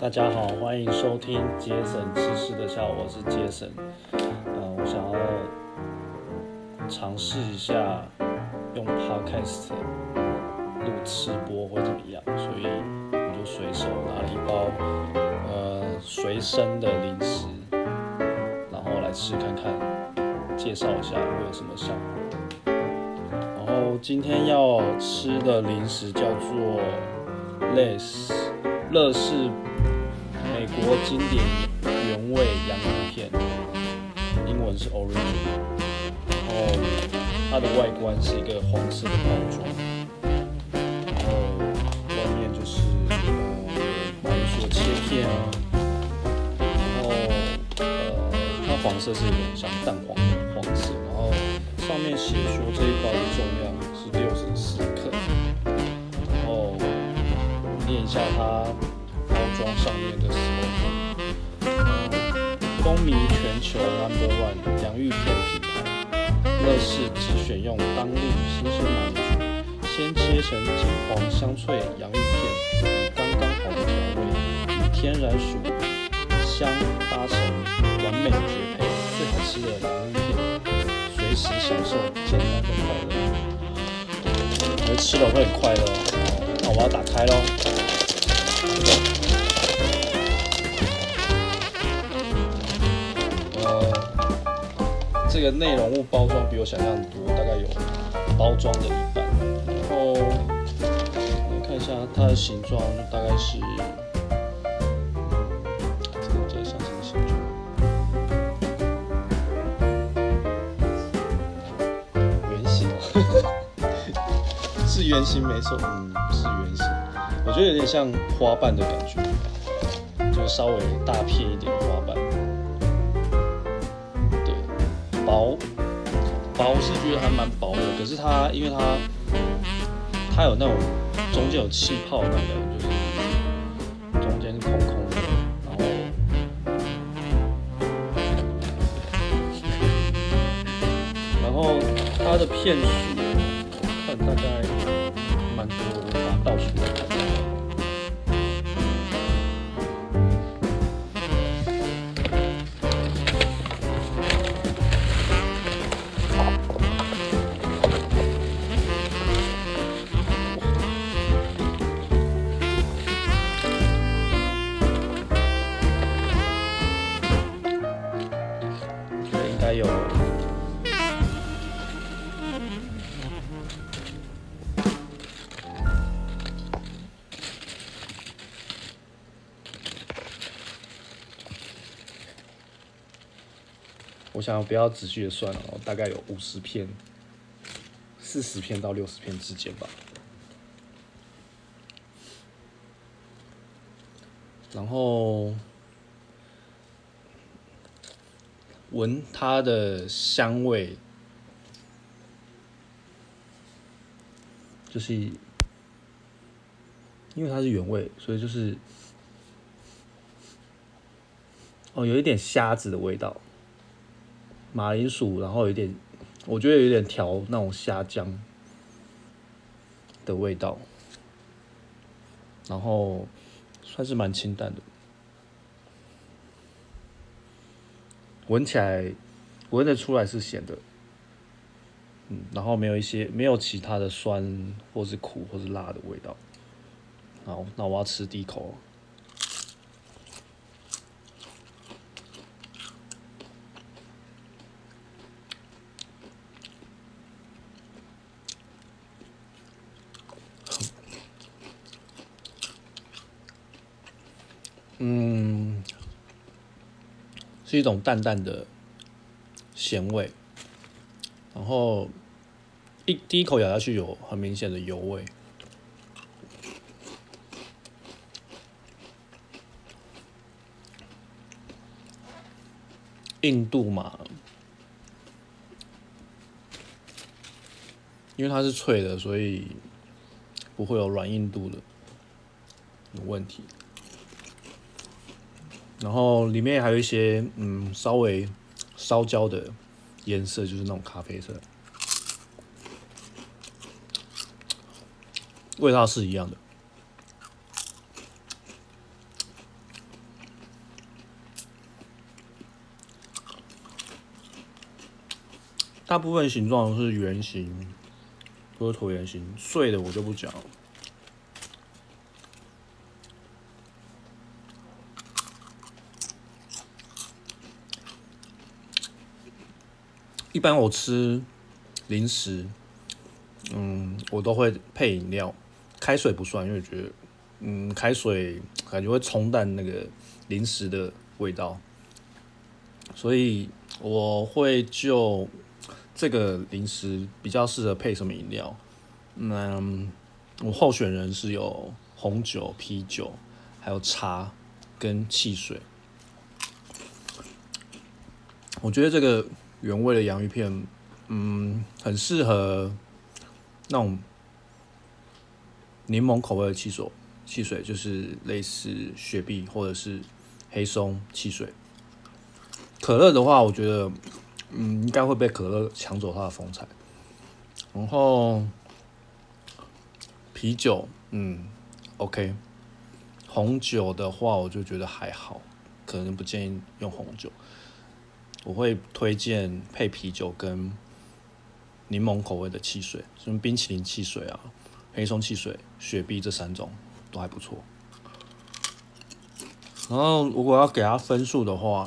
大家好，欢迎收听杰森吃吃的下午，我是杰森。嗯，我想要尝试一下用 podcast 录吃播会怎么样，所以我就随手拿了一包呃随身的零食，然后来吃看看，介绍一下会有什么效果。然后今天要吃的零食叫做 Lays，乐事国经典原味洋芋片，英文是 Origin。然后它的外观是一个黄色的包装，然后外面就是呃马铃薯的切片啊，然后呃它黄色是有点像蛋黄的黄色，然后上面写说这一包的重量是六十四克，然后念一下它包装上面的 slogan，呃，风靡全球 number one 洋芋片品牌，乐事只选用当令新鲜马铃薯，先切成金黄香脆洋芋片，以刚刚好的调味，与天然薯香搭成完美绝配，最好吃的洋芋片，随时享受简单的快乐。我吃了会很快乐。那我要打开喽。这个内容物包装比我想象的多，大概有包装的一半。然后来看一下它的形状，大概是，这个像什么形状？圆形，是圆形没错，嗯，是圆形。我觉得有点像花瓣的感觉，就稍微大片一点的花瓣。薄薄是觉得还蛮薄的，可是它因为它它有那种中间有气泡那种，就是中间空空的，然后然后它的片数我看大概我想要不要仔细的算哦，大概有五十片，四十片到六十片之间吧。然后闻它的香味，就是因为它是原味，所以就是哦，有一点虾子的味道，马铃薯，然后有点，我觉得有点调那种虾酱的味道，然后算是蛮清淡的。闻起来闻得出来是咸的，嗯，然后没有一些没有其他的酸或是苦或是辣的味道。好，那我要吃第一口。是一种淡淡的咸味，然后一第一口咬下去有很明显的油味，硬度嘛，因为它是脆的，所以不会有软硬度的有问题。然后里面还有一些嗯稍微烧焦的颜色就是那种咖啡色。味道是一样的。大部分形状是圆形不是椭圆形碎的我就不讲了。一般我吃零食，嗯，我都会配饮料，开水不算，因为觉得，嗯，开水感觉会冲淡那个零食的味道，所以我会就这个零食比较适合配什么饮料。嗯，我候选人是有红酒、啤酒，还有茶跟汽水。我觉得这个。原味的洋芋片，嗯，很适合那种柠檬口味的汽水，汽水就是类似雪碧或者是黑松汽水。可乐的话，我觉得，嗯，应该会被可乐抢走它的风采。然后啤酒，嗯，OK。红酒的话，我就觉得还好，可能不建议用红酒。我会推荐配啤酒跟柠檬口味的汽水，什么冰淇淋汽水啊、黑松汽水、雪碧这三种都还不错。然后如果要给它分数的话，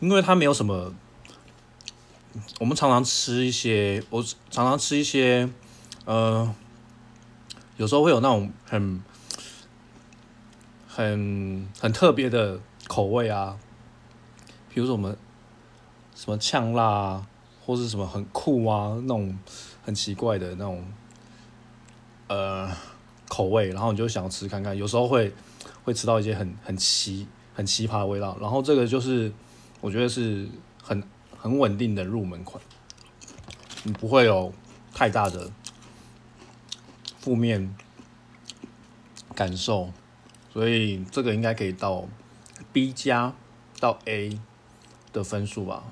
因为它没有什么，我们常常吃一些，我常常吃一些，呃，有时候会有那种很很很特别的口味啊。比如说我们什么呛辣啊，或是什么很酷啊，那种很奇怪的那种呃口味，然后你就想吃看看，有时候会会吃到一些很很奇很奇葩的味道，然后这个就是我觉得是很很稳定的入门款，你不会有太大的负面感受，所以这个应该可以到 B 加到 A。的分数吧，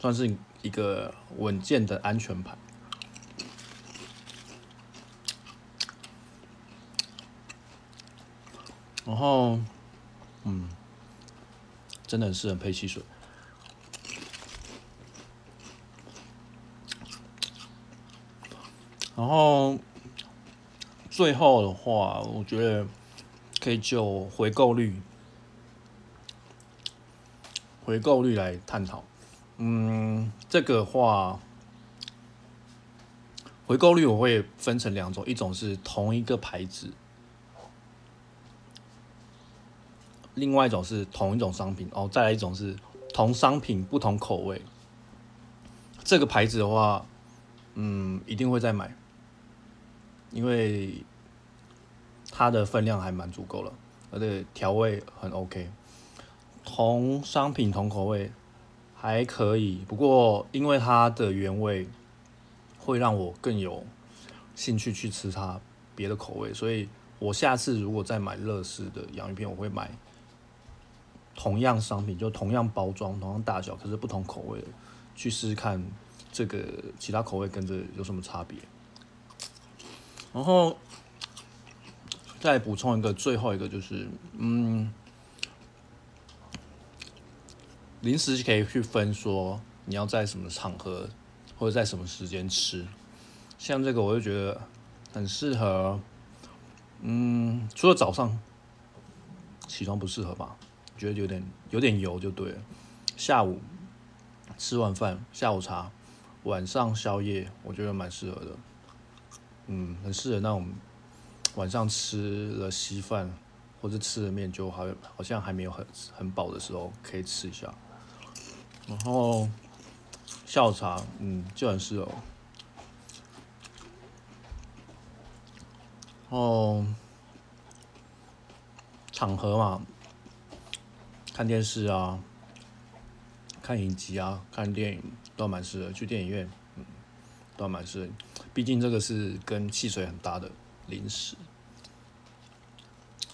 算是一个稳健的安全牌。然后，嗯，真的很适合配汽水。然后，最后的话，我觉得可以就回购率。回购率来探讨，嗯，这个话，回购率我会分成两种，一种是同一个牌子，另外一种是同一种商品，哦，再来一种是同商品不同口味。这个牌子的话，嗯，一定会再买，因为它的分量还蛮足够了，而且调味很 OK。同商品同口味还可以，不过因为它的原味会让我更有兴趣去吃它别的口味，所以我下次如果再买乐事的洋芋片，我会买同样商品，就同样包装、同样大小，可是不同口味的，去试试看这个其他口味跟着有什么差别。然后再补充一个，最后一个就是，嗯。零食可以去分说你要在什么场合或者在什么时间吃，像这个我就觉得很适合，嗯，除了早上起床不适合吧，觉得有点有点油就对了。下午吃完饭下午茶，晚上宵夜我觉得蛮适合的，嗯，很适合那种晚上吃了稀饭或者吃了面就好好像还没有很很饱的时候可以吃一下。然后下午茶，嗯，就很适合。哦，场合嘛，看电视啊，看影集啊，看电影都蛮适合。去电影院，嗯，都蛮适合。毕竟这个是跟汽水很搭的零食，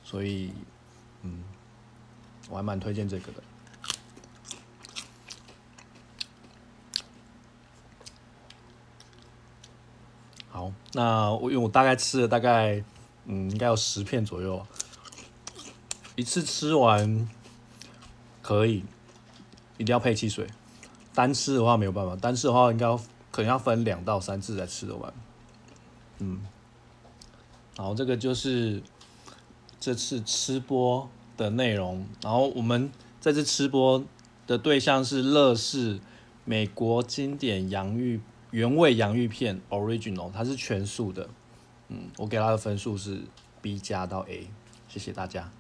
所以，嗯，我还蛮推荐这个的。那我因为我大概吃了大概，嗯，应该有十片左右，一次吃完可以，一定要配汽水，单吃的话没有办法，单吃的话应该可能要分两到三次才吃得完。嗯，然后这个就是这次吃播的内容。然后我们这次吃播的对象是乐事美国经典洋芋原味洋芋片 Original，它是全素的。嗯，我给它的分数是 B 加到 A，谢谢大家。